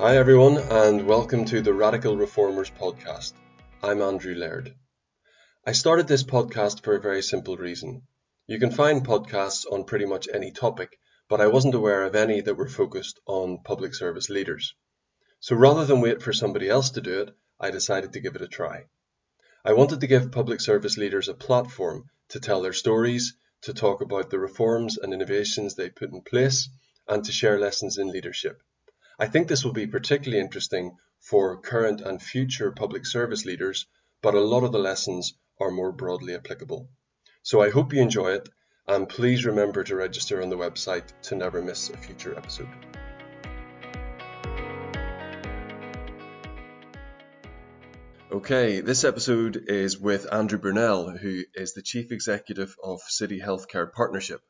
Hi, everyone, and welcome to the Radical Reformers podcast. I'm Andrew Laird. I started this podcast for a very simple reason. You can find podcasts on pretty much any topic, but I wasn't aware of any that were focused on public service leaders. So rather than wait for somebody else to do it, I decided to give it a try. I wanted to give public service leaders a platform to tell their stories, to talk about the reforms and innovations they put in place, and to share lessons in leadership. I think this will be particularly interesting for current and future public service leaders, but a lot of the lessons are more broadly applicable. So I hope you enjoy it, and please remember to register on the website to never miss a future episode. Okay, this episode is with Andrew Burnell, who is the Chief Executive of City Healthcare Partnership.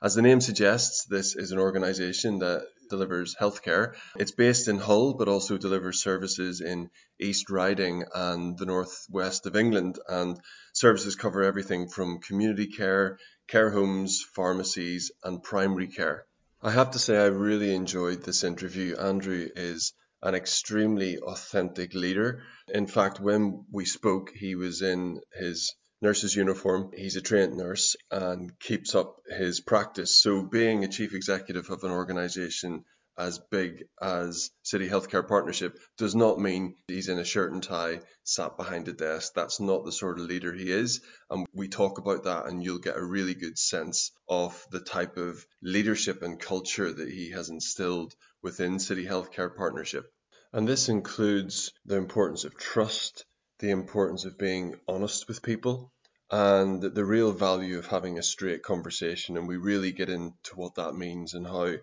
As the name suggests, this is an organisation that delivers healthcare. It's based in Hull, but also delivers services in East Riding and the northwest of England. And services cover everything from community care, care homes, pharmacies, and primary care. I have to say, I really enjoyed this interview. Andrew is an extremely authentic leader. In fact, when we spoke, he was in his nurse's uniform. He's a trained nurse and keeps up his practice. So, being a chief executive of an organization as big as City Healthcare Partnership does not mean he's in a shirt and tie, sat behind a desk. That's not the sort of leader he is. And we talk about that, and you'll get a really good sense of the type of leadership and culture that he has instilled within City Healthcare Partnership. And this includes the importance of trust, the importance of being honest with people and the real value of having a straight conversation. And we really get into what that means and how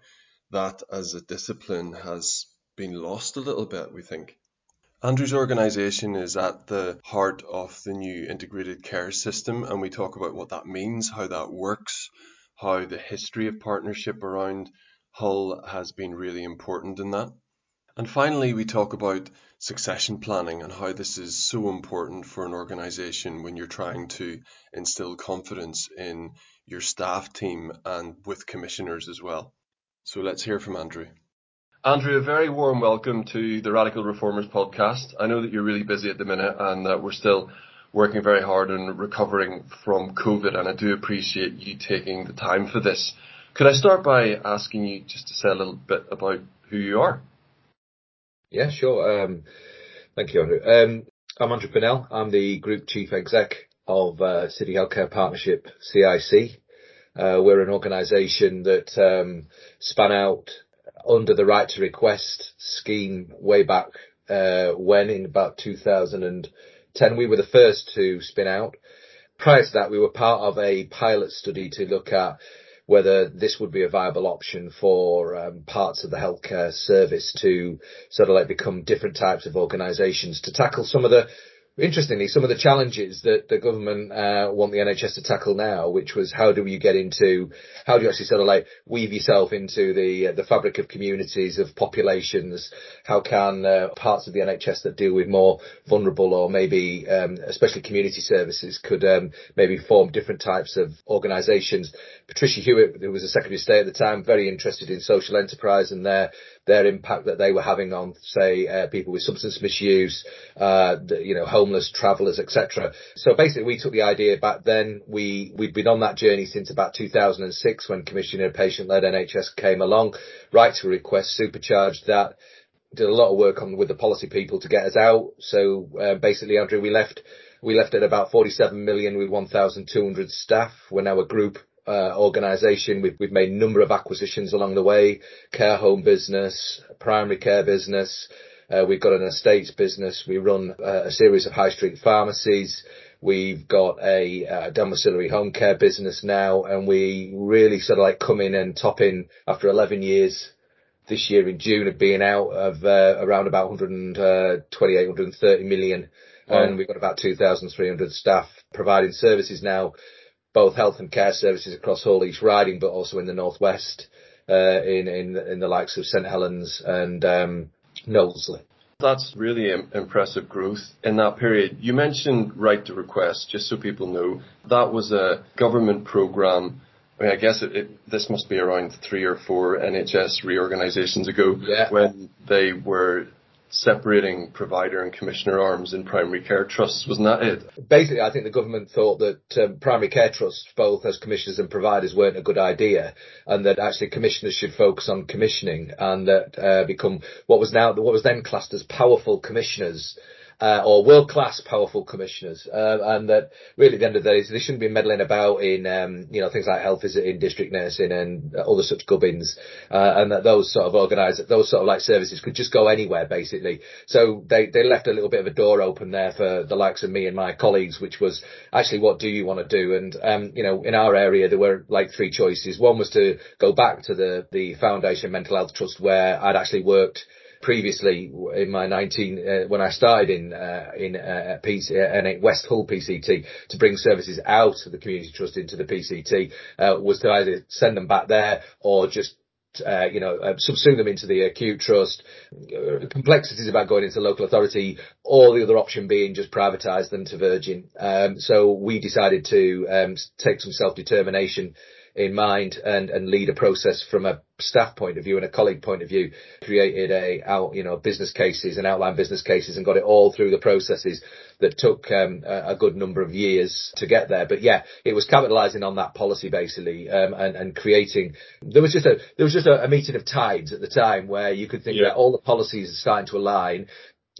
that as a discipline has been lost a little bit, we think. Andrew's organisation is at the heart of the new integrated care system, and we talk about what that means, how that works, how the history of partnership around Hull has been really important in that. And finally, we talk about succession planning and how this is so important for an organization when you're trying to instill confidence in your staff team and with commissioners as well. So let's hear from Andrew. Andrew, a very warm welcome to the Radical Reformers podcast. I know that you're really busy at the minute and that we're still working very hard on recovering from COVID, and I do appreciate you taking the time for this. Could I start by asking you just to say a little bit about who you are? Yeah, sure. Um, thank you, Andrew. Um, I'm Andrew Burnell. I'm the Group Chief Exec of uh, City Healthcare Partnership, CIC. Uh, we're an organisation that um, span out under the Right to Request scheme way back uh, when, in about 2010. We were the first to spin out. Prior to that, we were part of a pilot study to look at whether this would be a viable option for um, parts of the healthcare service to sort of like become different types of organisations to tackle some of the interestingly, some of the challenges that the government uh, want the NHS to tackle now, which was how do you get into, how do you actually sort of like weave yourself into the uh, the fabric of communities, of populations? How can uh, parts of the NHS that deal with more vulnerable or maybe um, especially community services could um, maybe form different types of organisations? Patricia Hewitt, who was the Secretary of State at the time, very interested in social enterprise and their their impact that they were having on, say, uh, people with substance misuse, uh, you know, homeless travellers, etc. So basically, we took the idea back then. We we'd been on that journey since about 2006 when Commissioner Patient-led NHS came along. Right to request supercharged that. Did a lot of work on with the policy people to get us out. So uh, basically, Andrew, we left we left at about 47 million with 1,200 staff. We're now a group organization. We've, we've made a number of acquisitions along the way, care home business, primary care business. Uh, we've got an estates business. We run uh, a series of high street pharmacies. We've got a uh, domiciliary home care business now, and we really sort of like come in and top in after 11 years this year in June of being out of uh, around about 128, 130 million. Wow. And we've got about 2,300 staff providing services now both health and care services across all East Riding, but also in the northwest, uh, in in in the likes of St Helens and um, Knowsley. That's really impressive growth in that period. You mentioned right to request, just so people know, that was a government program I mean, I guess it, it, this must be around three or four NHS reorganisations ago yeah. when they were separating provider and commissioner arms in primary care trusts. Wasn't that it? Basically, I think the government thought that um, primary care trusts, both as commissioners and providers, weren't a good idea, and that actually commissioners should focus on commissioning and that uh, become what was now what was then classed as powerful commissioners uh, or world class powerful commissioners, uh, and that really at the end of the day they shouldn't be meddling about in um, you know things like health visiting, district nursing, and other such gubbins, uh, and that those sort of organised those sort of like services could just go anywhere basically. So they they left a little bit of a door open there for the likes of me and my colleagues, which was actually what do you want to do? And um, you know in our area there were like three choices. One was to go back to the the Foundation Mental Health Trust where I'd actually worked previously in my 19 uh, when I started in uh, in uh, PC, uh, West Hull PCT to bring services out of the community trust into the PCT uh, was to either send them back there or just uh, you know, uh, subsume them into the acute trust. Uh, complexities about going into local authority, or the other option being just privatise them to Virgin. Um, so we decided to um, take some self-determination in mind and, and lead a process from a staff point of view and a colleague point of view, created a out, you know, business cases and outline business cases and got it all through the processes that took um, a, a, good number of years to get there. But yeah, it was capitalizing on that policy basically, um, and, and creating, there was just a, there was just a, a meeting of tides at the time where you could think yeah. that all the policies are starting to align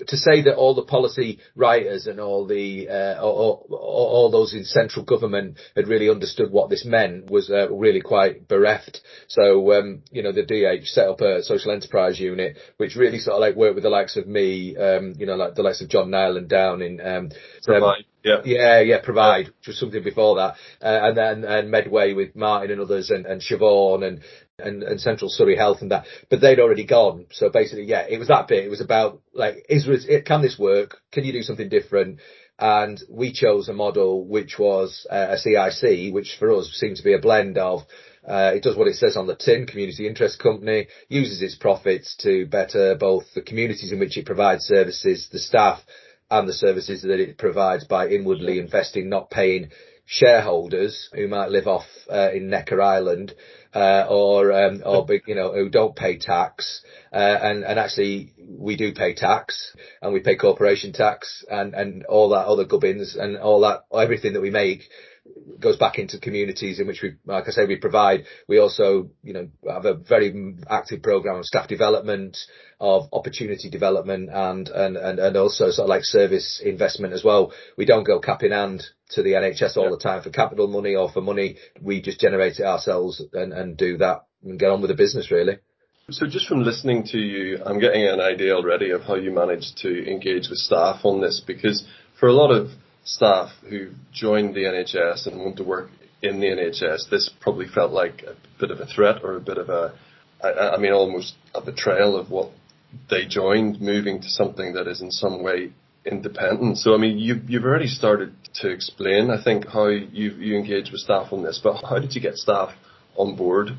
to say that all the policy writers and all the uh, all, all, those in central government had really understood what this meant was uh, really quite bereft. So um, you know the DH set up a social enterprise unit which really sort of like worked with the likes of me, um, you know like the likes of John Niland down in um, provide. yeah, yeah, yeah, provide, which was something before that, uh, and then and Medway with Martin and others, and, and Siobhan and and, and Central Surrey Health and that, but they'd already gone. So basically, yeah, it was that bit. It was about like, is it, can this work? Can you do something different? And we chose a model which was uh, a CIC, which for us seemed to be a blend of uh, it does what it says on the tin, community interest company, uses its profits to better both the communities in which it provides services, the staff, and the services that it provides by inwardly investing, not paying shareholders who might live off uh, in Necker Island uh, or um, or you know who don't pay tax, uh, and and actually we do pay tax and we pay corporation tax and and all that other gubbins and all that everything that we make goes back into communities in which we, like I say, we provide. We also, you know, have a very active program of staff development, of opportunity development, and and and, and also sort of like service investment as well. We don't go cap in hand to the NHS all the time for capital money or for money. We just generate it ourselves and and do that and get on with the business really. So just from listening to you, I'm getting an idea already of how you manage to engage with staff on this because for a lot of staff who joined the NHS and want to work in the NHS, this probably felt like a bit of a threat or a bit of a, I, I mean, almost a betrayal of what they joined, moving to something that is in some way independent. So, I mean, you, you've already started to explain, I think, how you, you engage with staff on this, but how did you get staff on board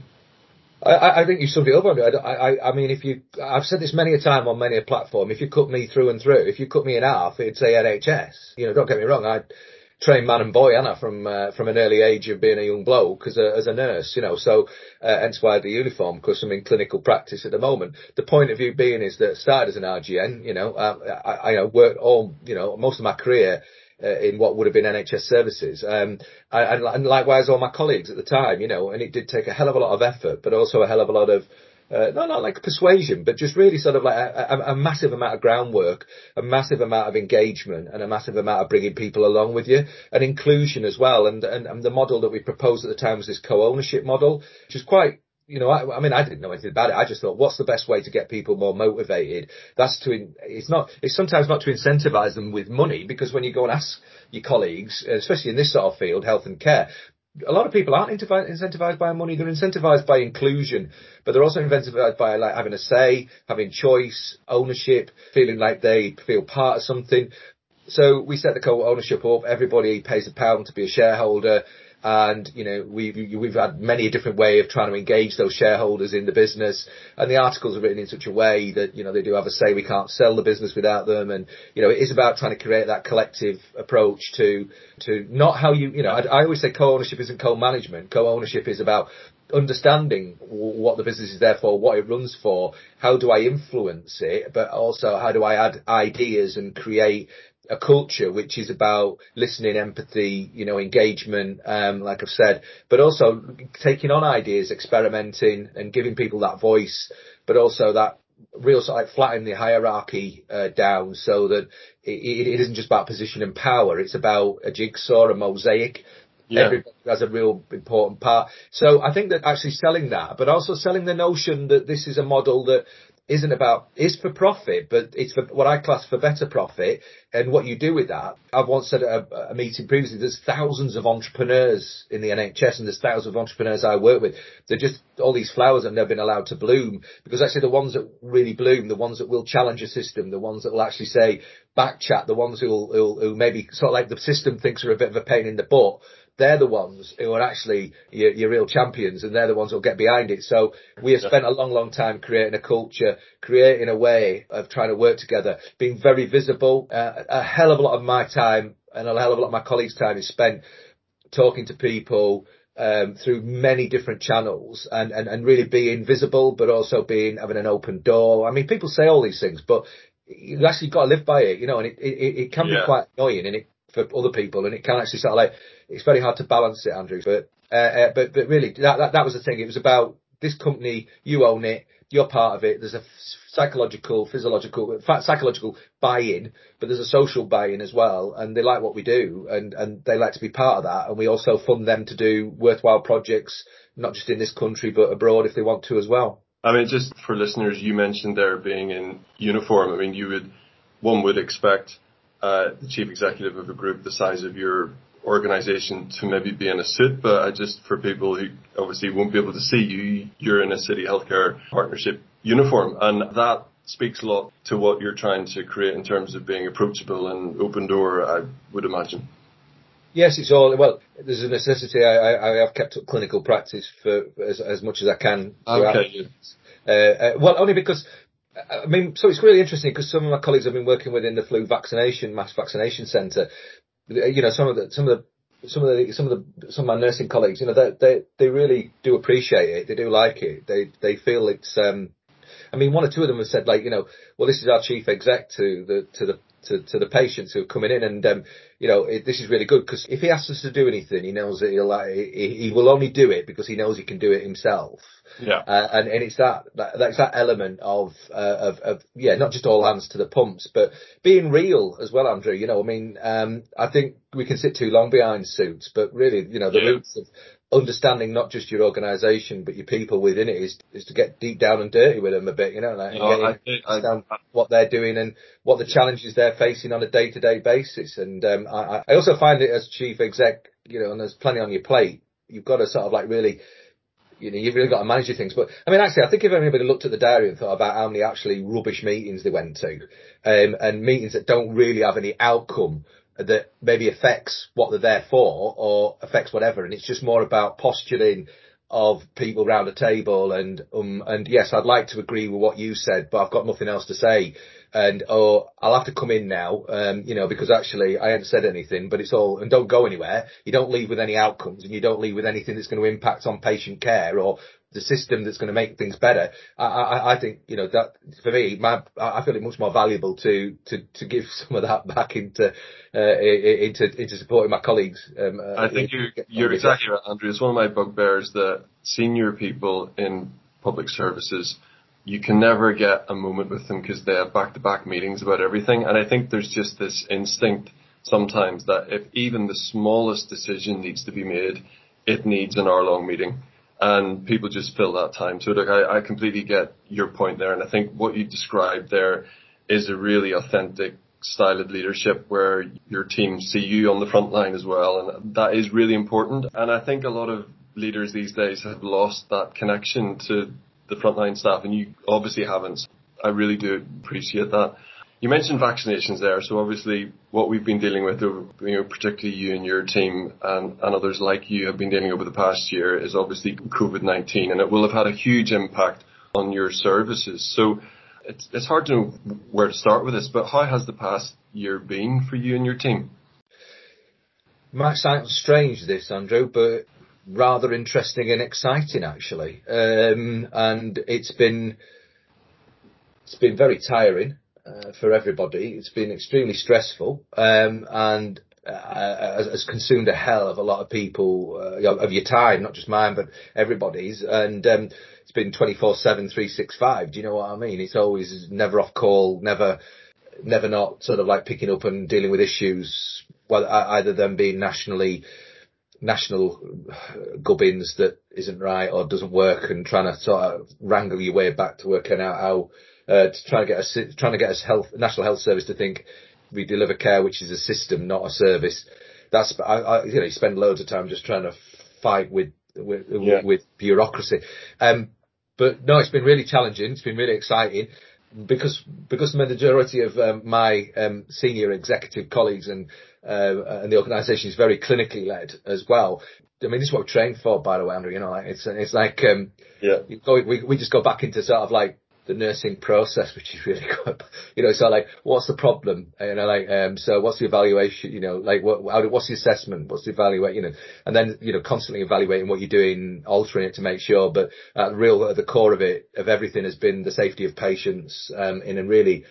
I, I think you summed it up it. I, I, I mean, if you, I've said this many a time on many a platform. If you cut me through and through, if you cut me in half, it'd say NHS. You know, don't get me wrong. I trained man and boy, Anna, from uh, from an early age of being a young bloke as a as a nurse. You know, so uh, hence why the uniform because I'm in clinical practice at the moment. The point of view being is that started as an RGN. You know, um, I, I worked all you know most of my career uh, in what would have been NHS services. Um, and, and, likewise all my colleagues at the time, you know, and it did take a hell of a lot of effort, but also a hell of a lot of uh, not not like persuasion, but just really sort of like a, a, a, massive amount of groundwork, a massive amount of engagement, and a massive amount of bringing people along with you, and inclusion as well. And and, and the model that we proposed at the time was this co-ownership model, which is quite you know, I, I, mean, I didn't know anything about it. I just thought, what's the best way to get people more motivated? That's to, it's not, it's sometimes not to incentivize them with money because when you go and ask your colleagues, especially in this sort of field, health and care, a lot of people aren't incentivized by money. They're incentivized by inclusion, but they're also incentivized by like having a say, having choice, ownership, feeling like they feel part of something. So we set the co-ownership up. Everybody pays a pound to be a shareholder and you know we've we've had many a different way of trying to engage those shareholders in the business. And the articles are written in such a way that you know they do have a say. We can't sell the business without them. And you know it is about trying to create that collective approach to to not how you you know I, I always say co-ownership isn't co-management. Co-ownership is about understanding what the business is there for, what it runs for, how do I influence it, but also how do I add ideas and create a culture which is about listening, empathy, you know, engagement, um, like I've said, but also taking on ideas, experimenting and giving people that voice, but also that real sort of like flattening the hierarchy uh, down so that it, it isn't just about position and power. It's about a jigsaw, a mosaic. Yeah. Everybody has a real important part. So I think that actually selling that, but also selling the notion that this is a model that isn't about is for profit, but it's for what I class for better profit. And what you do with that, I've once said at a, a, meeting previously, there's thousands of entrepreneurs in the NHS, and there's thousands of entrepreneurs I work with. They're just all these flowers have never been allowed to bloom because actually the ones that really bloom, the ones that will challenge a system, the ones that will actually say back chat, the ones who will, who maybe sort of like the system thinks are a bit of a pain in the butt they're the ones who are actually your, your, real champions and they're the ones who'll get behind it. So we have spent a long, long time creating a culture, creating a way of trying to work together, being very visible. Uh, a hell of a lot of my time and a hell of a lot of my colleagues' time is spent talking to people, um, through many different channels and, and, and really being visible, but also being having an open door. I mean, people say all these things, but you actually got to live by it, you know, and it, it, it can yeah. be quite annoying and it, for other people and it can actually sort of like, it's very hard to balance it, Andrew. But uh, uh, but but really, that, that that was the thing. It was about this company. You own it. You're part of it. There's a psychological, physiological, psychological buy-in, but there's a social buy-in as well. And they like what we do, and and they like to be part of that. And we also fund them to do worthwhile projects, not just in this country but abroad if they want to as well. I mean, just for listeners, you mentioned there being in uniform. I mean, you would one would expect the chief executive of a group the size of your organization to maybe be in a suit, but I just for people who obviously won't be able to see you, you're in a city healthcare partnership uniform, and that speaks a lot to what you're trying to create in terms of being approachable and open door. I would imagine. Yes, it's all well. There's a necessity. I, I, I have kept up clinical practice for as, as much as I can. Okay. Uh, uh, well, only because I mean, so it's really interesting because some of my colleagues have been working within the flu vaccination, mass vaccination centre, you know, some of the, some of the, some of the, some of the, some of my nursing colleagues, you know, they, they, they really do appreciate it. They do like it. They, they feel it's, um, I mean, one or two of them have said like, you know, well, this is our chief exec to the, to the, to, to the patients who are coming in and, um, you know, it, this is really good because if he asks us to do anything, he knows that he'll, he, he will only do it because he knows he can do it himself. Yeah. Uh, and, and it's that, that, that's that element of, uh, of, of, yeah, not just all hands to the pumps, but being real as well, Andrew. You know, I mean, um, I think we can sit too long behind suits, but really, you know, the yeah. roots of understanding not just your organisation, but your people within it is, is to get deep down and dirty with them a bit, you know, like, no, I, understand I, I, what they're doing and what the challenges they're facing on a day to day basis. And, um, I, I also find it as chief exec, you know, and there's plenty on your plate. You've got to sort of like really you know, you've really got to manage your things. But I mean, actually, I think if anybody looked at the diary and thought about how many actually rubbish meetings they went to, um, and meetings that don't really have any outcome that maybe affects what they're there for or affects whatever, and it's just more about posturing of people around a table. And um and yes, I'd like to agree with what you said, but I've got nothing else to say. And oh, I'll have to come in now, um, you know, because actually I haven't said anything, but it's all, and don't go anywhere. You don't leave with any outcomes and you don't leave with anything that's going to impact on patient care or the system that's going to make things better. I, I, I think, you know, that for me, my, I feel it much more valuable to, to, to give some of that back into, uh, into, into supporting my colleagues. Um, uh, I think you're, you're exactly right, Andrew. It's one of my bugbears that senior people in public services you can never get a moment with them because they have back-to-back meetings about everything. And I think there's just this instinct sometimes that if even the smallest decision needs to be made, it needs an hour-long meeting. And people just fill that time. So look, I, I completely get your point there. And I think what you described there is a really authentic style of leadership where your team see you on the front line as well. And that is really important. And I think a lot of leaders these days have lost that connection to the frontline staff, and you obviously haven't. I really do appreciate that. You mentioned vaccinations there, so obviously what we've been dealing with, you know, particularly you and your team and, and others like you have been dealing over the past year is obviously COVID-19 and it will have had a huge impact on your services. So it's, it's hard to know where to start with this, but how has the past year been for you and your team? might sound strange this, Andrew, but rather interesting and exciting actually. Um, and it's been, it's been very tiring uh, for everybody. It's been extremely stressful um, and uh, has, has, consumed a hell of a lot of people uh, of your time, not just mine, but everybody's. And um, it's been 24/7, 365. Do you know what I mean? It's always never off call, never, never not sort of like picking up and dealing with issues. Well, either them being nationally national gubbins that isn't right or doesn't work and trying to sort of wrangle your way back to working out how uh, to try to get us trying to get us health national health service to think we deliver care which is a system not a service. That's I, I you know you spend loads of time just trying to fight with with, yeah. with bureaucracy. Um, but no, it's been really challenging. It's been really exciting because because the majority of um, my um, senior executive colleagues and uh, and the organisation is very clinically led as well. I mean, this is what we're trained for, by the way, Andrew. You know, like it's it's like um, yeah, we we just go back into sort of like the nursing process, which is really good. You know, so like, what's the problem? You know, like, um, so what's the evaluation? You know, like, what, how, what's the assessment? What's the evaluate? You know, and then you know, constantly evaluating what you're doing, altering it to make sure. But at the real, at the core of it, of everything, has been the safety of patients um, in a really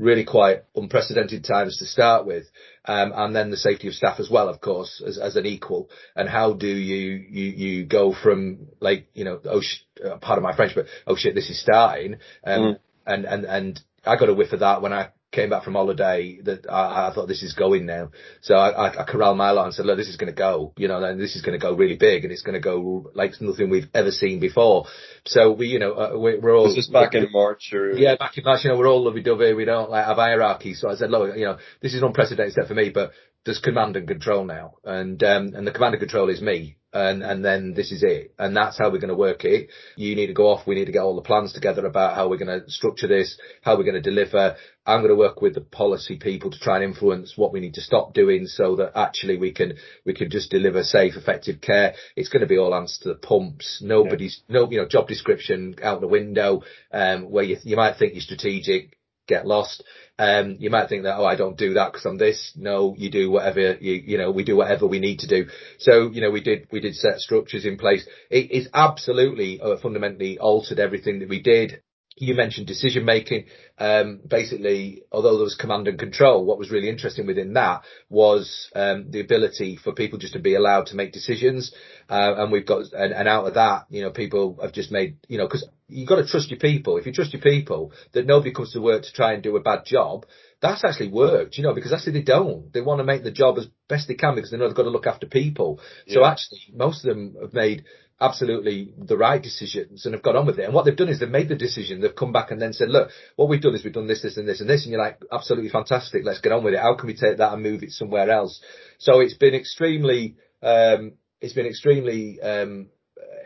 really quite unprecedented times to start with. Um, and then the safety of staff as well, of course, as, as an equal. And how do you, you, you go from like, you know, oh, sh- uh, part of my French, but oh shit, this is starting. Um, mm. and, and, and I got a whiff of that when I came back from holiday that I, I thought this is going now. So I, I, I corralled my lot and said, look, this is going to go, you know, and this is going to go really big and it's going to go like nothing we've ever seen before. So we, you know, uh, we, are all. This is back in March or? Yeah, back in March, you know, we're all lovey-dovey. We don't like have hierarchy. So I said, look, you know, this is an unprecedented step for me, but there's command and control now. And, um, and the command and control is me. And and then this is it. And that's how we're going to work it. You need to go off. We need to get all the plans together about how we're going to structure this how we're going to deliver. I'm going to work with the policy people to try and influence what we need to stop doing so that actually we can we can just deliver safe effective care. It's going to be all answer to the pumps. Nobody's yeah. no you know job description out the window um where you you might think you're strategic get lost. Um, you might think that, oh, I don't do that because I'm this. No, you do whatever you, you know, we do whatever we need to do. So, you know, we did, we did set structures in place. It is absolutely uh, fundamentally altered everything that we did you mentioned decision making. Um, basically, although there was command and control, what was really interesting within that was um, the ability for people just to be allowed to make decisions. Uh, and we've got, and, and, out of that, you know, people have just made, you know, because you've got to trust your people. If you trust your people, that nobody comes to work to try and do a bad job. That's actually worked, you know, because actually they don't. They want to make the job as best they can because they know they've got to look after people. Yeah. So actually, most of them have made absolutely the right decisions and have got on with it. And what they've done is they've made the decision. They've come back and then said, look, what we've done is we've done this, this and this and this. And you're like, absolutely fantastic. Let's get on with it. How can we take that and move it somewhere else? So it's been extremely, um, it's been extremely, um,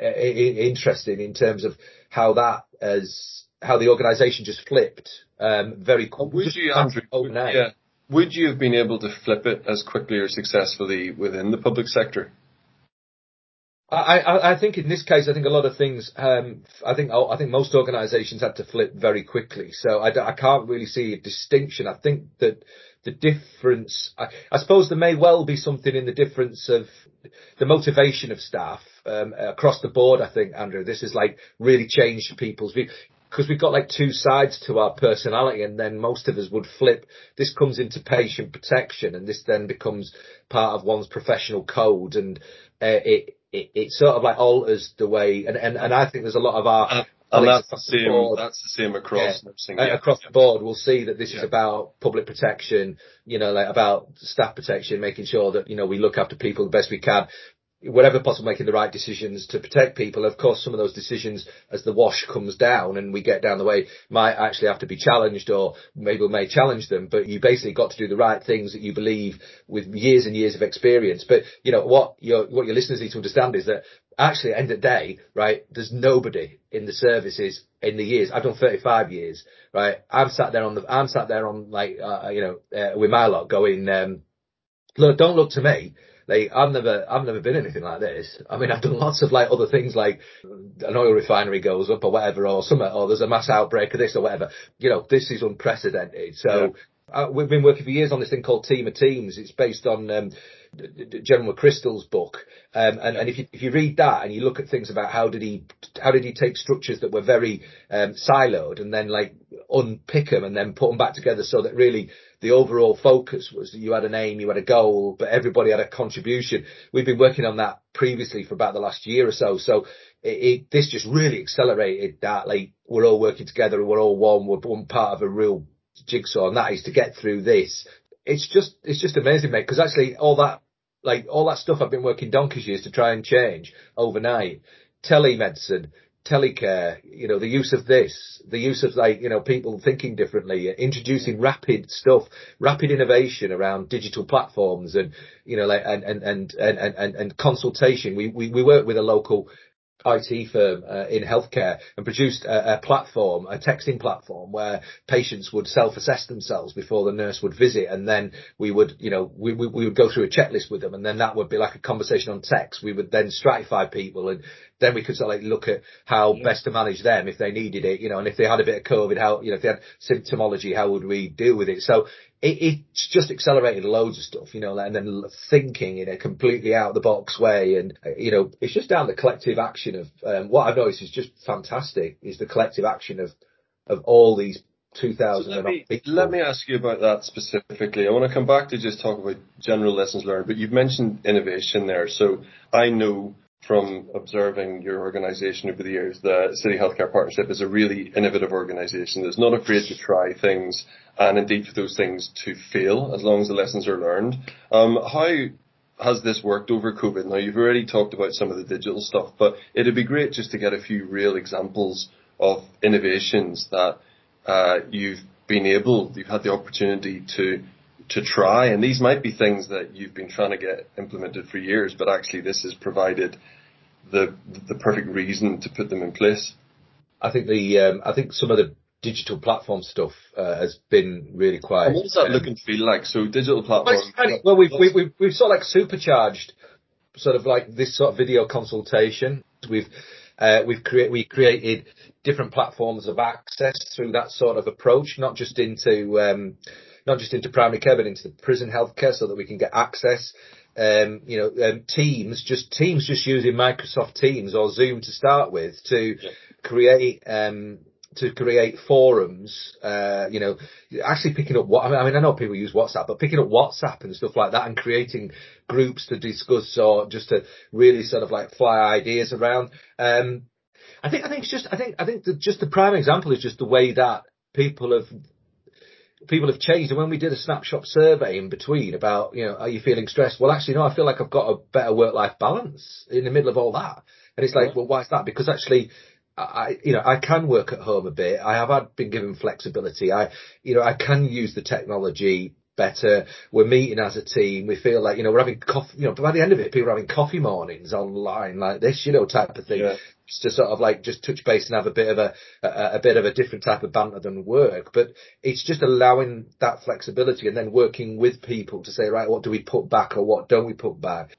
interesting in terms of how that has, how the organisation just flipped, um, very quickly. Would you, Andrew, yeah, would you have been able to flip it as quickly or successfully within the public sector? I, I, think in this case, I think a lot of things. Um, I think I think most organisations had to flip very quickly, so I, I can't really see a distinction. I think that the difference, I, I, suppose, there may well be something in the difference of the motivation of staff um, across the board. I think Andrew, this has like really changed people's view because we've got like two sides to our personality and then most of us would flip. This comes into patient protection and this then becomes part of one's professional code and uh, it, it, it sort of like alters the way, and, and, and I think there's a lot of our, uh, and that's the same. Board, that's the same across yeah. Yeah. Across the board, we'll see that this yeah. is about public protection. You know, like about staff protection, making sure that you know we look after people the best we can. Whatever possible, making the right decisions to protect people. Of course, some of those decisions, as the wash comes down and we get down the way, might actually have to be challenged, or maybe may challenge them. But you basically got to do the right things that you believe with years and years of experience. But you know what your what your listeners need to understand is that actually, at the end of the day, right, there's nobody in the services in the years. I've done 35 years, right? I'm sat there on the, I'm sat there on like, uh, you know, uh, with my lot going, um, look, don't look to me. Like I've never, I've never been anything like this. I mean, I've done lots of like other things, like an oil refinery goes up or whatever, or some, or there's a mass outbreak of this or whatever. You know, this is unprecedented. So yeah. uh, we've been working for years on this thing called Team of Teams. It's based on um, General McChrystal's book, um, and, and if you if you read that and you look at things about how did he how did he take structures that were very um, siloed and then like unpick them and then put them back together so that really the overall focus was that you had an aim, you had a goal, but everybody had a contribution. We've been working on that previously for about the last year or so. So it, it, this just really accelerated that. Like we're all working together and we're all one. We're one part of a real jigsaw, and that is to get through this. It's just it's just amazing, mate. Because actually, all that like all that stuff I've been working donkey's years to try and change overnight. Telemedicine, telecare, you know, the use of this, the use of like, you know, people thinking differently, introducing rapid stuff, rapid innovation around digital platforms and, you know, like, and, and, and, and, and, and consultation. We, we, we work with a local IT firm uh, in healthcare and produced a, a, platform, a texting platform where patients would self-assess themselves before the nurse would visit. And then we would, you know, we, we, we would go through a checklist with them and then that would be like a conversation on text. We would then stratify people and then we could sort of like look at how yeah. best to manage them if they needed it, you know, and if they had a bit of COVID, how, you know, if they had symptomology, how would we deal with it? So it, it's just accelerated loads of stuff, you know, and then thinking in a completely out of the box way. And, you know, it's just down the collective action of, um, what I've noticed is just fantastic is the collective action of, of all these 2000 so let, me, let me ask you about that specifically. I want to come back to just talk about general lessons learned, but you've mentioned innovation there. So I know from observing your organisation over the years, the City Healthcare Partnership is a really innovative organisation that's not afraid to try things and indeed for those things to fail as long as the lessons are learned. Um, how has this worked over COVID? Now you've already talked about some of the digital stuff, but it'd be great just to get a few real examples of innovations that uh, you've been able, you've had the opportunity to to try, and these might be things that you've been trying to get implemented for years, but actually this has provided the the perfect reason to put them in place. I think the um, I think some of the digital platform stuff uh, has been really quite. And what does that um, look and feel like? So digital platform. Well, we've, we've we've we've sort of like supercharged sort of like this sort of video consultation. We've uh, we've created we created different platforms of access through that sort of approach, not just into um, not just into primary care, but into the prison healthcare so that we can get access. Um, you know, um, Teams, just Teams, just using Microsoft Teams or Zoom to start with to yeah. create, um, to create forums, uh, you know, actually picking up what, I mean, I know people use WhatsApp, but picking up WhatsApp and stuff like that and creating groups to discuss or just to really sort of like fly ideas around. Um, I think, I think it's just, I think, I think the, just the prime example is just the way that people have people have changed. And when we did a snapshot survey in between about, you know, are you feeling stressed? Well, actually, no, I feel like I've got a better work-life balance in the middle of all that. And it's like, yeah. well, why is that? Because actually, I, you know, I can work at home a bit. I have had, been given flexibility. I, you know, I can use the technology better. We're meeting as a team. We feel like, you know, we're having coffee, you know, by the end of it, people are having coffee mornings online like this, you know, type of thing. Yeah. To sort of like just touch base and have a bit of a, a, a bit of a different type of banter than work. But it's just allowing that flexibility and then working with people to say, right, what do we put back or what don't we put back?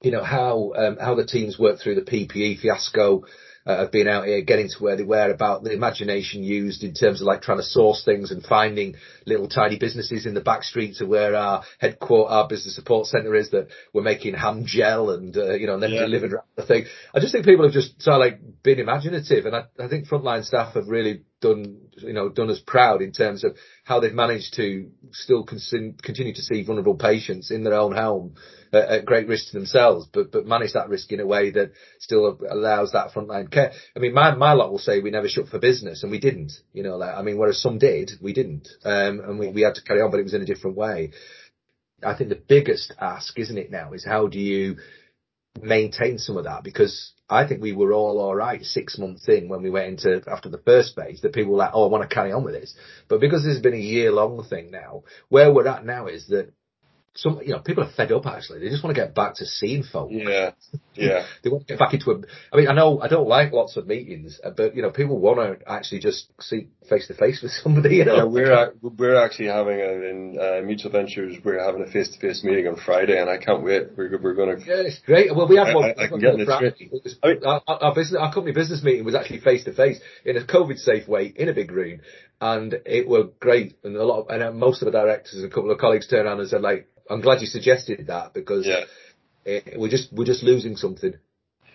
You know, how, um, how the teams work through the PPE fiasco, uh, have been out here getting to where they were about the imagination used in terms of like trying to source things and finding little tiny businesses in the back streets of where our headquarter, our business support centre is that we're making ham gel and, uh, you know, and then yeah. delivered the thing. I just think people have just sort of like been imaginative and I, I think frontline staff have really done, you know, done us proud in terms of how they've managed to still con- continue to see vulnerable patients in their own home at, at, great risk to themselves, but, but manage that risk in a way that still allows that frontline care. I mean, my, my lot will say we never shut for business and we didn't, you know, like, I mean, whereas some did, we didn't. Um, and we, we had to carry on, but it was in a different way. I think the biggest ask, isn't it now, is how do you maintain some of that because I think we were all all right six months in when we went into after the first phase that people were like, oh, I want to carry on with this. But because this has been a year long thing now, where we're at now is that some, you know, people are fed up actually. They just want to get back to seeing folk. Yeah. Yeah. they want to get back into a, I mean, I know I don't like lots of meetings, uh, but you know, people want to actually just see face to face with somebody, you know. Yeah, we're, we're actually having a, in uh, Mutual Ventures, we're having a face to face meeting on Friday and I can't wait. We're, we're going to. Yeah, it's great. Well, we had one. I, I can get this I mean, our, our business, our company business meeting was actually face to face in a COVID safe way in a big room and it were great. And a lot of, and uh, most of the directors and a couple of colleagues turned around and said like, I'm glad you suggested that because yeah. it, we're just we're just losing something.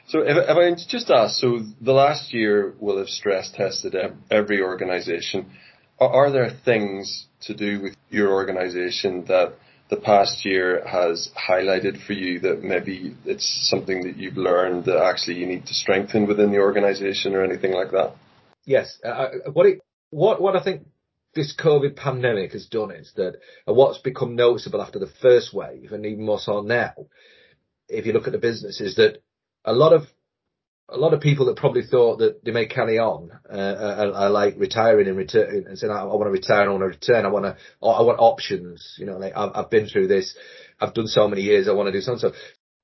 So if, if I just ask, so the last year will have stress tested every organisation. Are, are there things to do with your organisation that the past year has highlighted for you that maybe it's something that you've learned that actually you need to strengthen within the organisation or anything like that? Yes. Uh, what it, what what I think this COVID pandemic has done is that and what's become noticeable after the first wave and even more so now, if you look at the business, is that a lot of a lot of people that probably thought that they may carry on uh, are, are, like retiring and return and saying, I, I want to retire, I want to return, I want to, I want options. You know, like I've, I've been through this, I've done so many years, I want to do something. So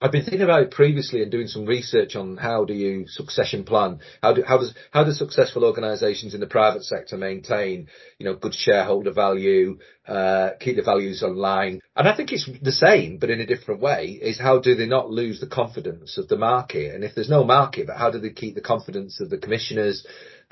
I've been thinking about it previously and doing some research on how do you succession plan? How do, how does, how do successful organizations in the private sector maintain, you know, good shareholder value, uh, keep the values online? And I think it's the same, but in a different way is how do they not lose the confidence of the market? And if there's no market, but how do they keep the confidence of the commissioners,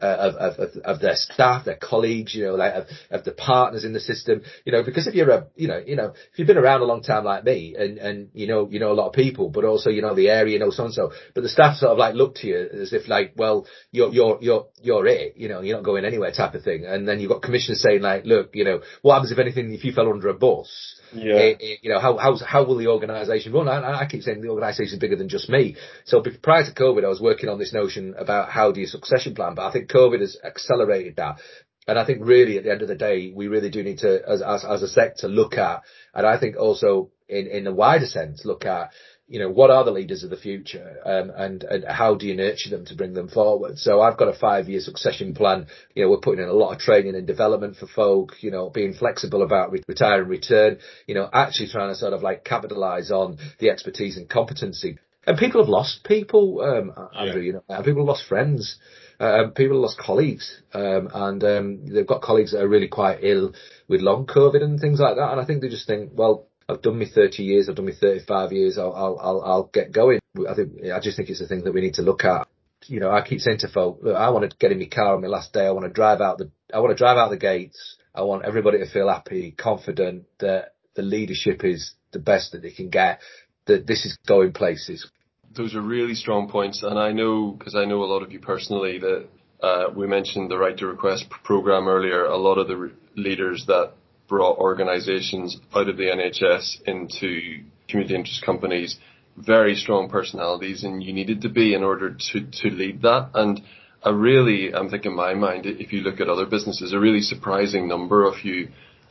uh, of, of, of their staff, their colleagues, you know, like of, of the partners in the system, you know, because if you're a, you know, you know, if you've been around a long time like me and, and, you know, you know a lot of people, but also, you know, the area, you know, so and so, but the staff sort of like look to you as if like, well, you're, you're, you're, you're it, you know, you're not going anywhere type of thing. And then you've got commissioners saying like, look, you know, what happens if anything, if you fell under a bus? Yeah. It, it, you know, how, how, how will the organisation run? I, I keep saying the organisation is bigger than just me. So prior to COVID, I was working on this notion about how do you succession plan, but I think COVID has accelerated that. And I think really at the end of the day, we really do need to, as, as, as a sector, look at, and I think also in, in a wider sense, look at, you know, what are the leaders of the future, um, and and how do you nurture them to bring them forward? So I've got a five-year succession plan. You know, we're putting in a lot of training and development for folk. You know, being flexible about re- retire and return. You know, actually trying to sort of like capitalise on the expertise and competency. And people have lost people, um, Andrew. Yeah. You know, and people have lost friends. Uh, people have lost colleagues, um, and um, they've got colleagues that are really quite ill with long COVID and things like that. And I think they just think, well, I've done me 30 years, I've done me 35 years, I'll, I'll, I'll, I'll get going. I think, I just think it's a thing that we need to look at. You know, I keep saying to folk, look, I want to get in my car on my last day. I want to drive out the, I want to drive out the gates. I want everybody to feel happy, confident that the leadership is the best that they can get, that this is going places. Those are really strong points. And I know, because I know a lot of you personally, that uh, we mentioned the right to request program earlier. A lot of the re- leaders that brought organisations out of the NHS into community interest companies, very strong personalities, and you needed to be in order to, to lead that. And a really, I'm thinking in my mind, if you look at other businesses, a really surprising number of you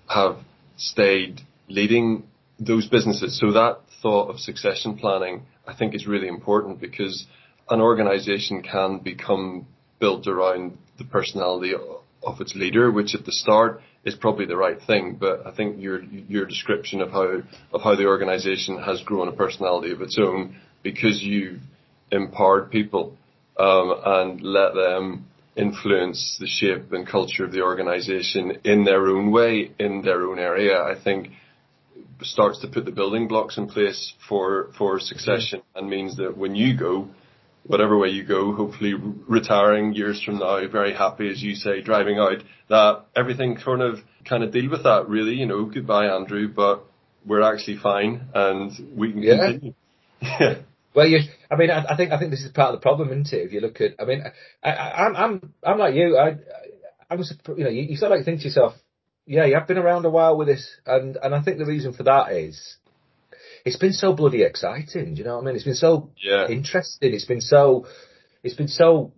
have stayed leading those businesses. So that thought of succession planning, I think is really important because an organisation can become built around the personality of its leader, which at the start is probably the right thing. But I think your your description of how of how the organisation has grown a personality of its own because you've empowered people um, and let them influence the shape and culture of the organisation in their own way, in their own area. I think starts to put the building blocks in place for for succession and means that when you go whatever way you go, hopefully retiring years from now, very happy, as you say, driving out, that everything kind of, kind of deal with that really, you know, goodbye Andrew, but we're actually fine and we can yeah. continue. Well, you, I mean, I, I, think, I think this is part of the problem, isn't it? If you look at, I mean, I, I, I'm, I'm, I'm like you, I, I'm, you know, you, you sort of like think to yourself, yeah, you have been around a while with this, and, and I think the reason for that is, it's been so bloody exciting. Do you know what I mean? It's been so yeah. interesting. It's been so, it's been so,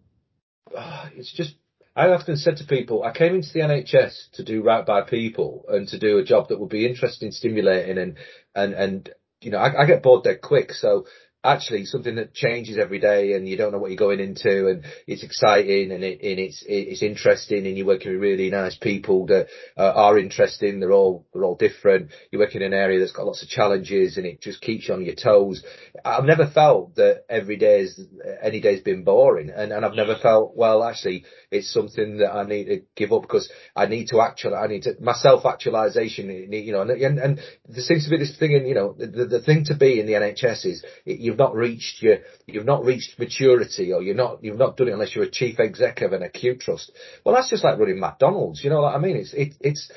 uh, it's just, I often said to people, I came into the NHS to do right by people and to do a job that would be interesting, stimulating and, and, and, you know, I, I get bored dead quick. So actually something that changes every day and you don't know what you're going into and it's exciting and, it, and it's it's interesting and you're working with really nice people that uh, are interesting. They're all they're all different. You're working in an area that's got lots of challenges and it just keeps you on your toes. I've never felt that every day is any day's been boring and, and I've never felt well actually it's something that I need to give up because I need to actually I need to my self actualization you know and, and, and there seems to be this thing in you know the, the thing to be in the NHS is you've not reached your, you've not reached maturity or you're not, you've not done it unless you're a chief exec of an acute trust. Well, that's just like running McDonald's. You know what I mean? It's, it, it's,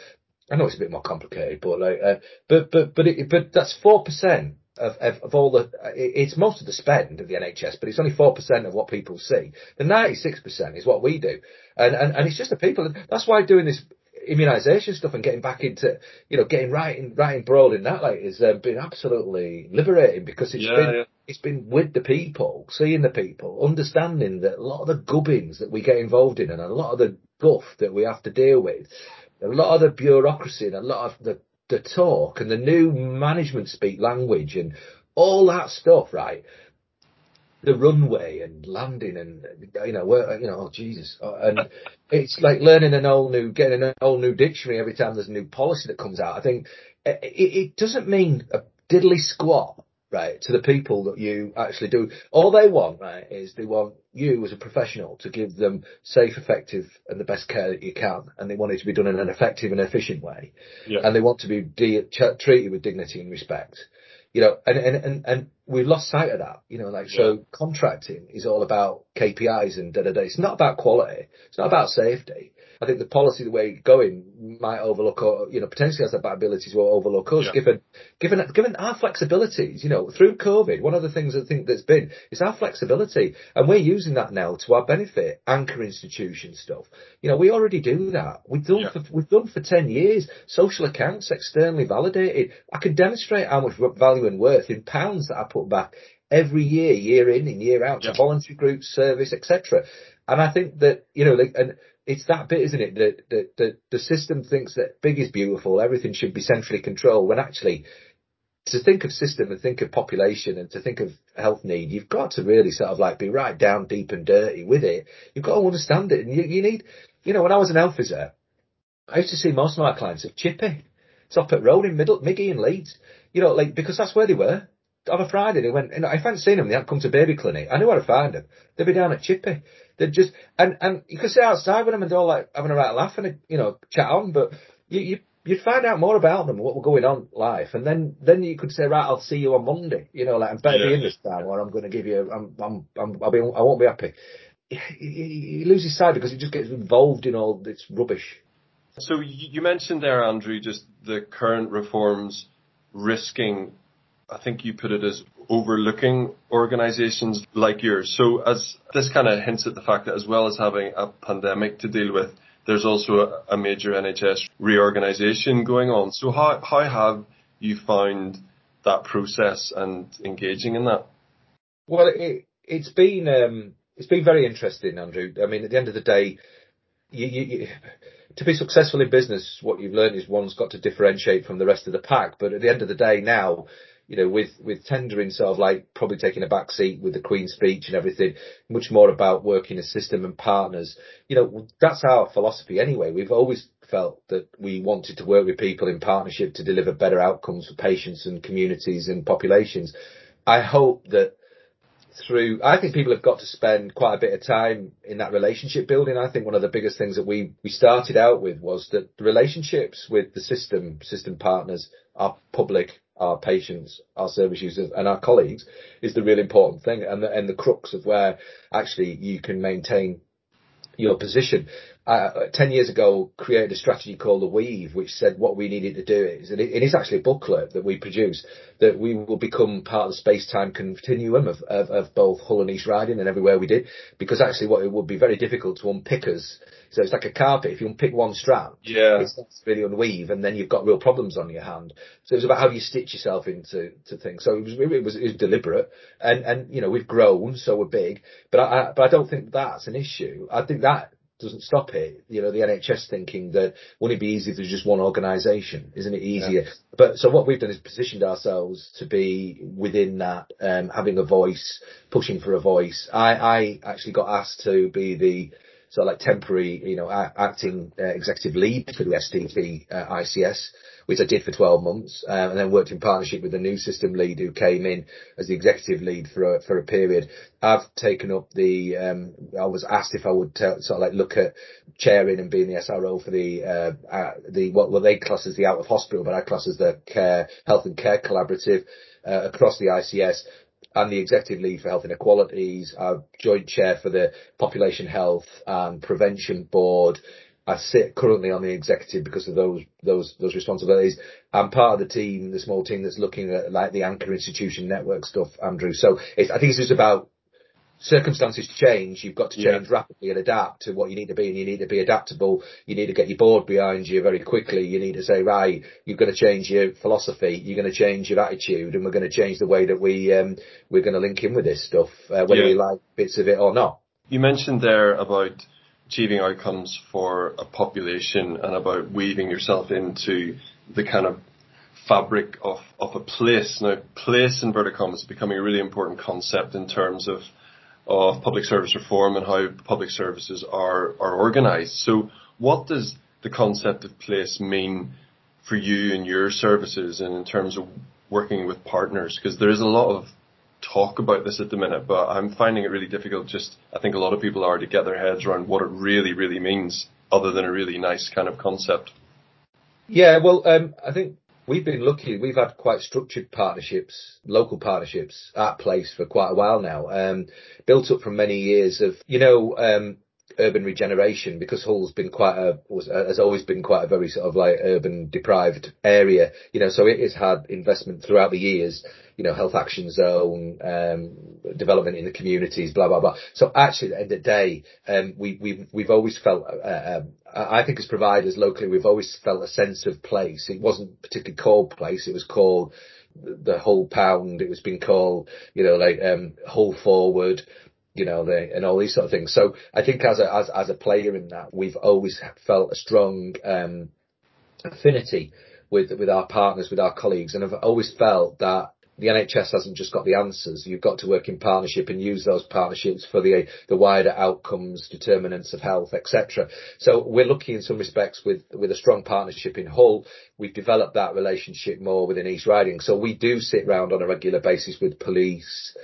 I know it's a bit more complicated, but like, uh, but, but, but it, but that's 4%. Of, of, of, all the, it's most of the spend of the NHS, but it's only 4% of what people see. The 96% is what we do. And, and, and it's just the people. That's why doing this immunisation stuff and getting back into, you know, getting right in, right embroiled in that like has uh, been absolutely liberating because it's yeah, been, yeah. it's been with the people, seeing the people, understanding that a lot of the gubbins that we get involved in and a lot of the guff that we have to deal with, a lot of the bureaucracy and a lot of the, the talk and the new management speak language and all that stuff, right? the runway and landing and you know where you know oh Jesus uh, and it's like learning an whole new getting an whole new dictionary every time there's a new policy that comes out. I think it, it doesn't mean a diddly squat right to the people that you actually do. All they want right is they want you as a professional to give them safe, effective, and the best care that you can, and they want it to be done in an effective and efficient way, yeah. and they want to be de- treated with dignity and respect you know, and, and, and, and we've lost sight of that, you know, like, yeah. so contracting is all about KPIs and da da da. It's not about quality. It's not about safety. I think the policy, the way it's going, might overlook, or, you know, potentially has the abilities will overlook us, yeah. given, given, given our flexibilities. You know, through COVID, one of the things I think that's been is our flexibility, and we're using that now to our benefit. Anchor institution stuff. You know, we already do that. We've done yeah. for we've done for ten years. Social accounts externally validated. I can demonstrate how much value and worth in pounds that I put back every year, year in and year out yeah. to voluntary groups, service, etc. And I think that you know, like, and it's that bit, isn't it? That, that, the system thinks that big is beautiful, everything should be centrally controlled, when actually to think of system and think of population and to think of health need, you've got to really sort of like be right down deep and dirty with it. You've got to understand it. And you, you need, you know, when I was an visitor, I used to see most of my clients at Chippy. It's up at Road in Middle, Miggy and Leeds. You know, like, because that's where they were. On a Friday, they went, and I hadn't seen them, they hadn't come to baby clinic. I knew where to find them. They'd be down at Chippy. They'd just and and you could sit outside with them and they're all like having a right laugh and a, you know chat on, but you you you'd find out more about them, what were going on life, and then then you could say, right, I'll see you on Monday. You know, like I'm better yeah. be in this time, or I'm going to give you, I'm I'm, I'm I'll be, I won't be happy. He, he loses sight because he just gets involved in all this rubbish. So you mentioned there, Andrew, just the current reforms risking I think you put it as overlooking organizations like yours. So as this kind of hints at the fact that as well as having a pandemic to deal with, there's also a, major NHS reorganization going on. So how, how have you found that process and engaging in that? Well, it, it's been, um, it's been very interesting, Andrew. I mean, at the end of the day, you, you, you, to be successful in business, what you've learned is one's got to differentiate from the rest of the pack. But at the end of the day now, you know, with, with tendering sort of like probably taking a back seat with the Queen's speech and everything, much more about working as system and partners. You know, that's our philosophy anyway. We've always felt that we wanted to work with people in partnership to deliver better outcomes for patients and communities and populations. I hope that through, I think people have got to spend quite a bit of time in that relationship building. I think one of the biggest things that we, we started out with was that the relationships with the system, system partners, our public, our patients, our service users and our colleagues is the real important thing and the, and the crux of where actually you can maintain your position uh, 10 years ago created a strategy called the Weave, which said what we needed to do is, and it, it is actually a booklet that we produce, that we will become part of the space-time continuum of, of, of, both Hull and East Riding and everywhere we did, because actually what it would be very difficult to unpick us. So it's like a carpet. If you unpick one strand, yeah. it's really unweave, and then you've got real problems on your hand. So it was about how you stitch yourself into to things. So it was, it was, it was deliberate, and, and, you know, we've grown, so we're big, but I, I, but I don't think that's an issue. I think that doesn't stop it. You know, the NHS thinking that wouldn't it be easier there's just one organisation? Isn't it easier? Yeah. But so what we've done is positioned ourselves to be within that, um, having a voice, pushing for a voice. I, I actually got asked to be the so like temporary, you know, acting uh, executive lead for the STP uh, ICS, which I did for 12 months, um, and then worked in partnership with the new system lead who came in as the executive lead for a, for a period. I've taken up the, um, I was asked if I would tell, sort of like look at chairing and being the SRO for the, uh, uh, the, what, what they class as the out of hospital, but I class as the care, health and care collaborative, uh, across the ICS. I'm the executive lead for health inequalities. I'm joint chair for the population health and prevention board. I sit currently on the executive because of those those those responsibilities. I'm part of the team, the small team that's looking at like the anchor institution network stuff, Andrew. So I think it's just about circumstances change, you've got to change yeah. rapidly and adapt to what you need to be, and you need to be adaptable. You need to get your board behind you very quickly. You need to say, right, you're going to change your philosophy, you're going to change your attitude, and we're going to change the way that we um, we're going to link in with this stuff, uh, whether yeah. we like bits of it or not. You mentioned there about achieving outcomes for a population and about weaving yourself into the kind of fabric of, of a place. Now, place inverted commas is becoming a really important concept in terms of of public service reform and how public services are, are organised. So what does the concept of place mean for you and your services and in terms of working with partners? Because there is a lot of talk about this at the minute, but I'm finding it really difficult just, I think a lot of people are to get their heads around what it really, really means other than a really nice kind of concept. Yeah, well, um, I think We've been lucky. We've had quite structured partnerships, local partnerships at place for quite a while now, um, built up from many years of, you know, um, urban regeneration because Hull's been quite a was, has always been quite a very sort of like urban deprived area, you know. So it has had investment throughout the years, you know, health action zone, um, development in the communities, blah blah blah. So actually, at the end of the day, um, we we've we've always felt, uh, um, I think as providers locally, we've always felt a sense of place. It wasn't particularly called place; it was called the Hull pound. It was being called, you know, like um, Hull forward you know, they, and all these sort of things. So I think as a, as, as a player in that, we've always felt a strong, um, affinity with, with our partners, with our colleagues, and I've always felt that the NHS hasn't just got the answers. You've got to work in partnership and use those partnerships for the the wider outcomes, determinants of health, etc. So we're lucky in some respects with with a strong partnership in Hull. We've developed that relationship more within East Riding. So we do sit round on a regular basis with police,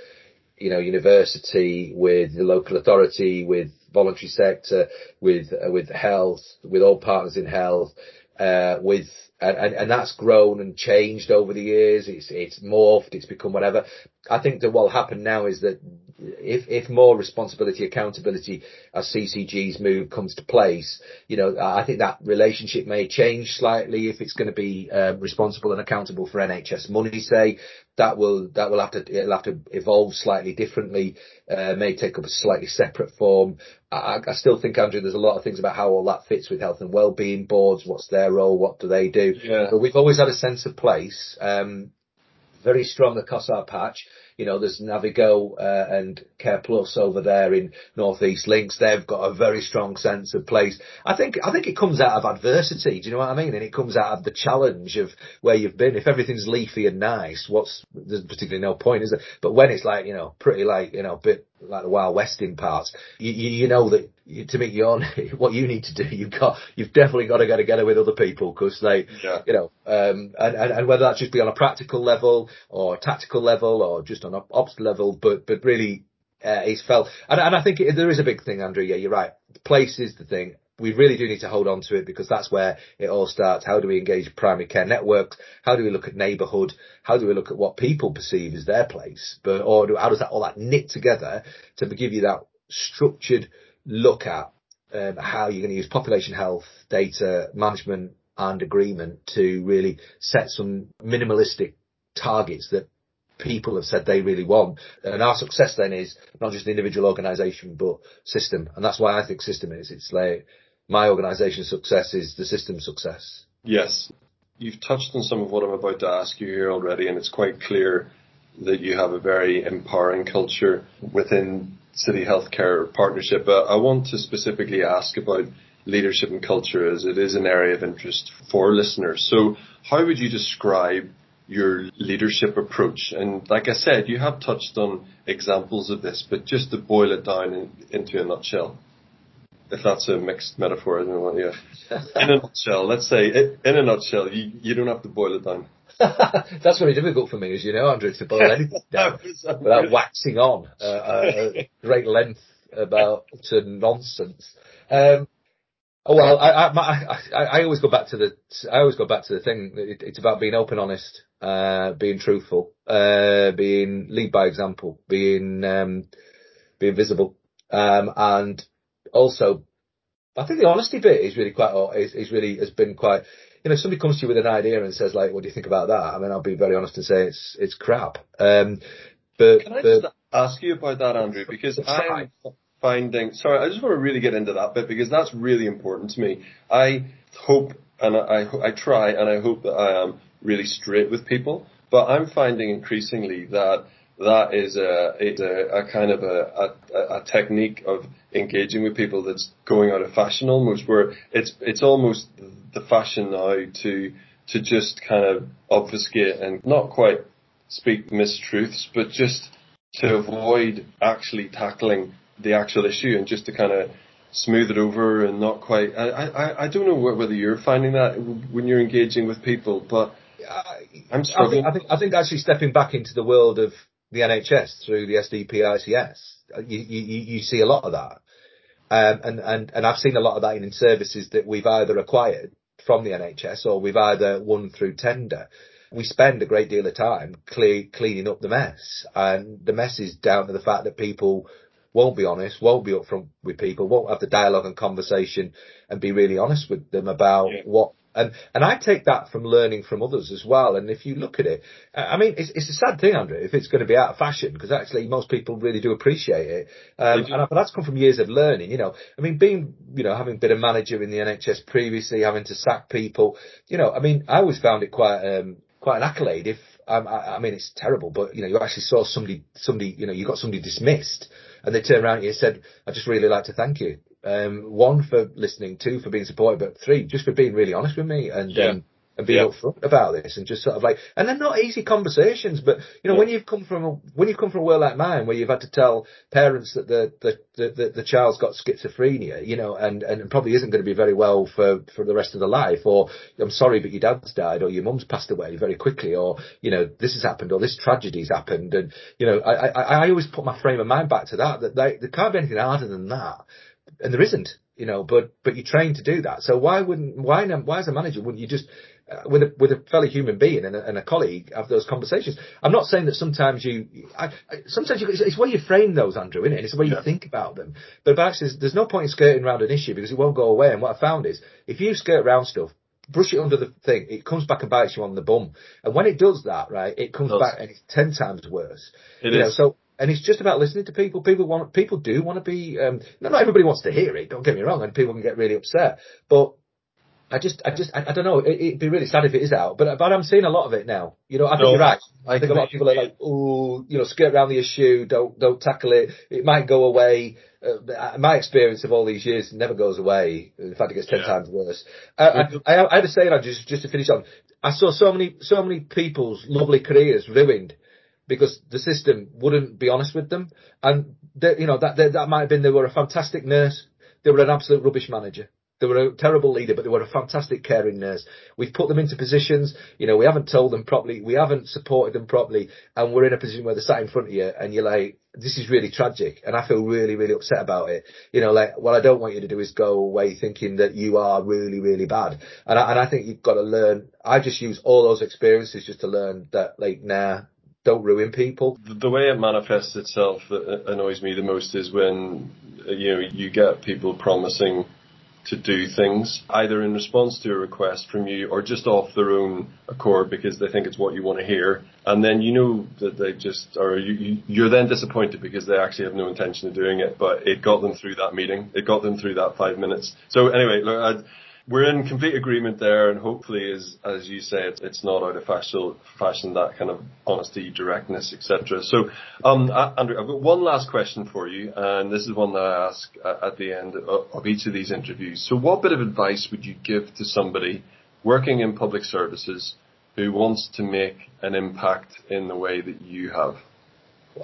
you know, university, with the local authority, with voluntary sector, with uh, with health, with all partners in health, uh, with and, and, that's grown and changed over the years. It's it's morphed. It's become whatever. I think that what will happen now is that if if more responsibility, accountability as CCG's move comes to place, you know, I think that relationship may change slightly if it's going to be uh, responsible and accountable for NHS money, say, that will that will have to it'll have to evolve slightly differently. Uh, may take up a slightly separate form. I, I, still think, Andrew, there's a lot of things about how all that fits with health and well-being boards. What's their role? What do they do? Yeah. But we've always had a sense of place. Um, very strong across our patch. You know, there's Navigo uh, and Care Plus over there in Northeast Lincs. They've got a very strong sense of place. I think I think it comes out of adversity. Do you know what I mean? And it comes out of the challenge of where you've been. If everything's leafy and nice, what's there's particularly no point, is there? But when it's like you know, pretty like you know, bit like the Wild West in parts, you, you, you know that you, to meet your what you need to do, you've got you've definitely got to go together with other people because they, yeah. you know, um, and, and, and whether that just be on a practical level or tactical level or just on an ops level, but but really uh, he's felt, and, and I think it, there is a big thing, Andrew. Yeah, you're right. Place is the thing. We really do need to hold on to it because that's where it all starts. How do we engage primary care networks? How do we look at neighbourhood? How do we look at what people perceive as their place? But or do, how does that all that knit together to give you that structured look at um, how you're going to use population health data management and agreement to really set some minimalistic targets that people have said they really want. And our success then is not just the individual organisation, but system. And that's why I think system is. It's like my organisation's success is the system's success. Yes. You've touched on some of what I'm about to ask you here already, and it's quite clear that you have a very empowering culture within City Healthcare Partnership, I want to specifically ask about leadership and culture as it is an area of interest for listeners. So how would you describe your leadership approach? And like I said, you have touched on examples of this, but just to boil it down in, into a nutshell. If that's a mixed metaphor, I don't know yeah. In a nutshell, let's say, in a nutshell, you, you don't have to boil it down. That's very difficult for me, as you know, Andrew, to boil anything down without waxing on uh, a great length about to nonsense. Um, oh, well, I, I, I, I, always go back to the I always go back to the thing. It, it's about being open, honest, uh, being truthful, uh, being lead by example, being um, being visible, um, and also I think the honesty bit is really quite is, is really has been quite you know, if somebody comes to you with an idea and says like, "What do you think about that?" I mean, I'll be very honest and say it's it's crap. Um, but can I just ask you about that, Andrew? Because I'm finding. Sorry, I just want to really get into that bit because that's really important to me. I hope and I I try and I hope that I am really straight with people, but I'm finding increasingly that that is a, a, a kind of a, a, a, technique of engaging with people that's going out of fashion almost, where it's it's almost the fashion now to to just kind of obfuscate and not quite speak mistruths, but just to avoid actually tackling the actual issue and just to kind of smooth it over and not quite. I I, I don't know whether you're finding that when you're engaging with people, but. I'm struggling. I think, I think, I think actually stepping back into the world of the NHS through the STP ICS. You, you, you see a lot of that. Um, and, and, and I've seen a lot of that in services that we've either acquired from the NHS or we've either won through tender. We spend a great deal of time cle- cleaning up the mess and the mess is down to the fact that people won't be honest, won't be upfront with people, won't have the dialogue and conversation and be really honest with them about yeah. what and and I take that from learning from others as well. And if you look at it, I mean, it's, it's a sad thing, Andrew, if it's going to be out of fashion, because actually most people really do appreciate it. Um, and but that's come from years of learning. You know, I mean, being you know having been a manager in the NHS previously, having to sack people. You know, I mean, I always found it quite um, quite an accolade if I, I mean, it's terrible, but you know, you actually saw somebody, somebody, you know, you got somebody dismissed, and they turned around and you said, "I just really like to thank you." Um, one for listening, two for being supportive, but three just for being really honest with me and yeah. um, and being yeah. upfront about this and just sort of like, and they're not easy conversations, but you know, yeah. when you've come from a, when you've come from a world like mine where you've had to tell parents that the, the, the, the, child's got schizophrenia, you know, and, and probably isn't going to be very well for, for the rest of the life, or I'm sorry, but your dad's died, or your mum's passed away very quickly, or, you know, this has happened, or this tragedy's happened. And, you know, I, I, I always put my frame of mind back to that, that they, there can't be anything harder than that and there isn't, you know, but but you're trained to do that. So why wouldn't why why as a manager wouldn't you just uh, with a with a fellow human being and a, and a, colleague have those conversations? I'm not saying that sometimes you, I, I, sometimes you, it's, it's where you frame those, Andrew, isn't it? It's the way yeah. you think about them. But actually, there's no point in skirting around an issue because it won't go away. And what I found is if you skirt around stuff, brush it under the thing, it comes back and bites you on the bum. And when it does that, right, it comes it back and it's ten times worse. It you is. Know, so and it's just about listening to people. People want, people do want to be, um, not everybody wants to hear it, don't get me wrong, and people can get really upset, but I just, I just, I, I don't know. It, would be really sad if it is out, but but I'm seeing a lot of it now. You know, I think no, you're right. I, I think a lot of people are like, oh, you know, skirt around the issue, don't don't tackle it. It might go away. Uh, my experience of all these years never goes away. In fact, it gets ten yeah. times worse. Uh, I, I, I had to say that just just to finish on. I saw so many so many people's lovely careers ruined because the system wouldn't be honest with them. And they, you know that they, that might have been they were a fantastic nurse, they were an absolute rubbish manager. They were a terrible leader, but they were a fantastic caring nurse. We've put them into positions, you know, we haven't told them properly, we haven't supported them properly, and we're in a position where they're sat in front of you and you're like, this is really tragic, and I feel really, really upset about it. You know, like, what I don't want you to do is go away thinking that you are really, really bad. And I, and I think you've got to learn, I just use all those experiences just to learn that, like, nah, don't ruin people. The way it manifests itself that uh, annoys me the most is when uh, you know you get people promising to do things either in response to a request from you or just off their own accord because they think it's what you want to hear. And then you know that they just or you, you're then disappointed because they actually have no intention of doing it but it got them through that meeting. It got them through that five minutes. So anyway look, we're in complete agreement there, and hopefully, as as you say, it's, it's not out of fashion, fashion that kind of honesty, directness, etc. So, um, Andrew, I've got one last question for you, and this is one that I ask at the end of each of these interviews. So, what bit of advice would you give to somebody working in public services who wants to make an impact in the way that you have?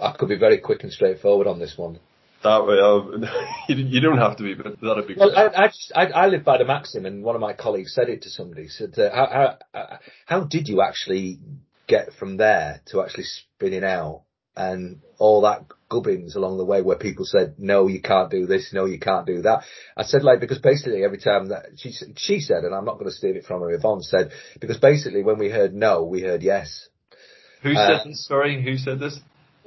I could be very quick and straightforward on this one. That way, uh, you don't have to be, but that'd be. Well, I, I, I, I, live by the maxim, and one of my colleagues said it to somebody. Said, uh, how, how, uh, how did you actually get from there to actually spinning out and all that gubbins along the way where people said, no, you can't do this, no, you can't do that. I said like, because basically every time that she, she said, and I'm not going to steal it from her, Yvonne said, because basically when we heard no, we heard yes. Who said uh, this? Sorry, who said this?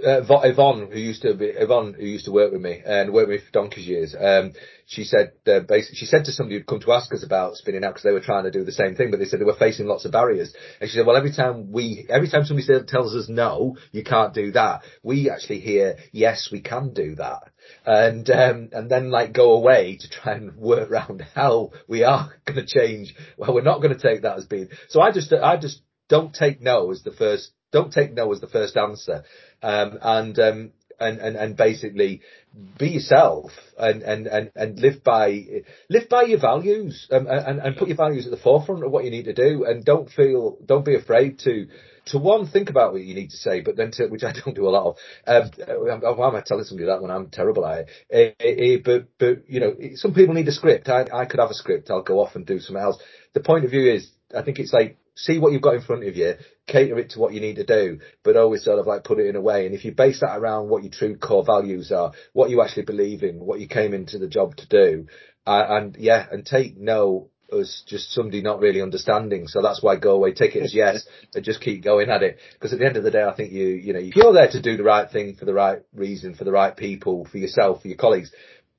Uh, Yvonne, who used to be Yvonne, who used to work with me and worked with me for donkey's years, um, she said uh, basically she said to somebody who'd come to ask us about spinning out because they were trying to do the same thing, but they said they were facing lots of barriers. And she said, well, every time we, every time somebody tells us no, you can't do that, we actually hear yes, we can do that, and um, and then like go away to try and work around how we are going to change. Well, we're not going to take that as being. So I just I just don't take no as the first don't take no as the first answer, um, and, um, and and and basically be yourself and and and and live by live by your values um, and and put your values at the forefront of what you need to do, and don't feel don't be afraid to to one, think about what you need to say, but then to, which I don't do a lot of. Um, why am I telling somebody that when I'm terrible at it? Uh, uh, but, but, you know, some people need a script. I, I could have a script. I'll go off and do something else. The point of view is, I think it's like, see what you've got in front of you, cater it to what you need to do, but always sort of like put it in a way. And if you base that around what your true core values are, what you actually believe in, what you came into the job to do, uh, and yeah, and take no as just somebody not really understanding. So that's why go away, take it as yes, and just keep going at it. Because at the end of the day, I think you, you know, if you're there to do the right thing for the right reason, for the right people, for yourself, for your colleagues,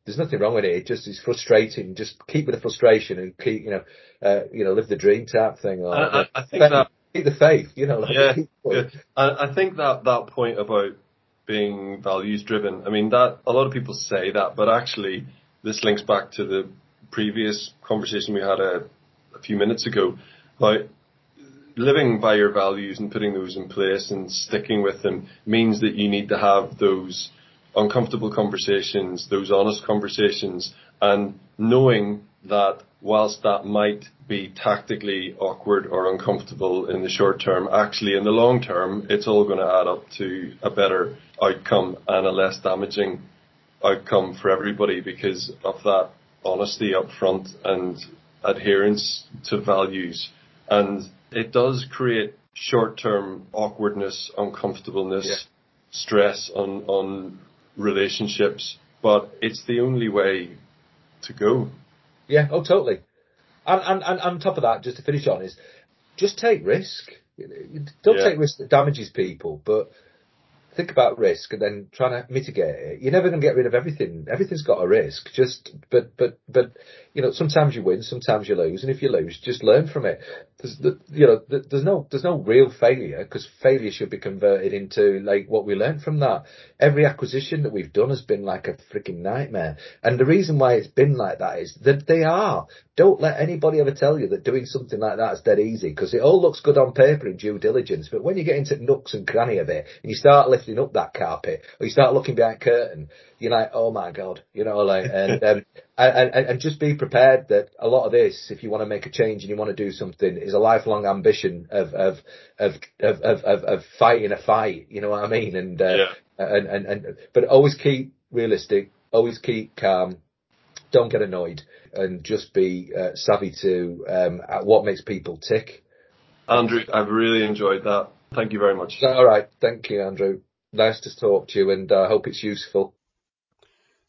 there's nothing wrong with it. It just is frustrating. Just keep with the frustration and keep, you know, uh, you know, live the dream type thing. Or, I, I, I think that keep the faith, you know. Like yeah, yeah. I, I think that that point about being values driven. I mean, that a lot of people say that, but actually, this links back to the previous conversation we had a, a few minutes ago about living by your values and putting those in place and sticking with them means that you need to have those uncomfortable conversations, those honest conversations, and knowing that whilst that might be tactically awkward or uncomfortable in the short term, actually in the long term, it's all going to add up to a better outcome and a less damaging outcome for everybody because of that honesty up front and adherence to values. And it does create short-term awkwardness, uncomfortableness, yeah. stress on, on relationships, but it's the only way to go. Yeah, oh totally. And, and, and on top of that, just to finish on is, just take risk. Don't yeah. take risk that damages people, but think about risk and then trying to mitigate it. You're never going to get rid of everything. Everything's got a risk. Just, but, but, but, you know, sometimes you win, sometimes you lose, and if you lose, just learn from it. There's, you know, there's no, there's no real failure because failure should be converted into like what we learned from that. Every acquisition that we've done has been like a freaking nightmare, and the reason why it's been like that is that they are. Don't let anybody ever tell you that doing something like that is dead easy because it all looks good on paper in due diligence, but when you get into nooks and cranny of it and you start lifting up that carpet or you start looking behind curtain, you're like, oh my god, you know, like, and, um, and, and just be prepared that a lot of this, if you want to make a change and you want to do something, is a lifelong ambition of of of of of, of, of fighting a fight. You know what I mean? And, uh, yeah. and and and but always keep realistic, always keep calm, don't get annoyed, and just be uh, savvy to um, what makes people tick. Andrew, I've really enjoyed that. Thank you very much. All right, thank you, Andrew. Nice to talk to you, and I uh, hope it's useful.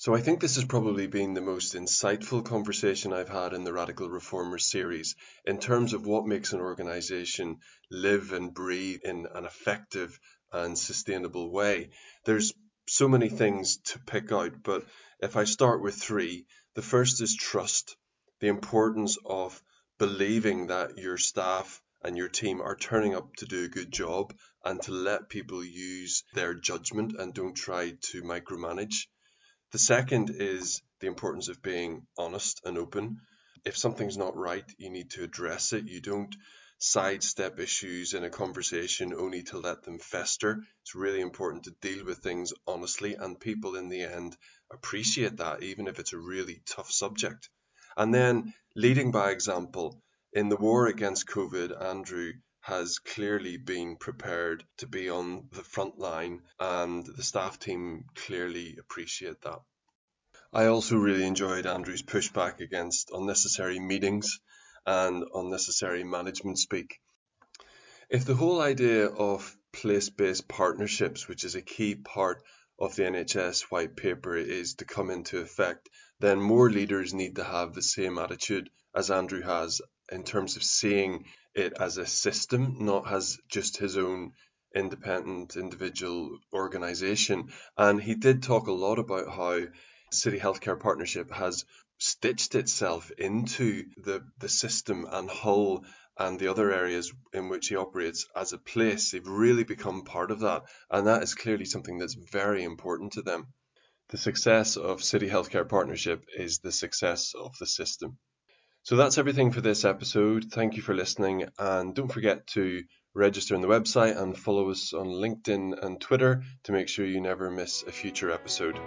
So I think this has probably been the most insightful conversation I've had in the Radical Reformers series in terms of what makes an organization live and breathe in an effective and sustainable way. There's so many things to pick out, but if I start with three, the first is trust, the importance of believing that your staff and your team are turning up to do a good job and to let people use their judgment and don't try to micromanage. The second is the importance of being honest and open. if something's not right, you need to address it. You don't sidestep issues in a conversation only to let them fester. It's really important to deal with things honestly, and people in the end appreciate that, even if it's a really tough subject. And then leading by example. In the war against COVID, Andrew has clearly been prepared to be on the front line, and the staff team clearly appreciate that. I also really enjoyed Andrew's pushback against unnecessary meetings and unnecessary management speak. If the whole idea of place based partnerships, which is a key part of the NHS white paper, is to come into effect, then more leaders need to have the same attitude as Andrew has in terms of seeing it as a system, not as just his own independent individual organization. And he did talk a lot about how City Healthcare Partnership has stitched itself into the, the system and Hull and the other areas in which he operates as a place. They've really become part of that. And that is clearly something that's very important to them. The success of City Healthcare Partnership is the success of the system. So that's everything for this episode. Thank you for listening. And don't forget to register on the website and follow us on LinkedIn and Twitter to make sure you never miss a future episode.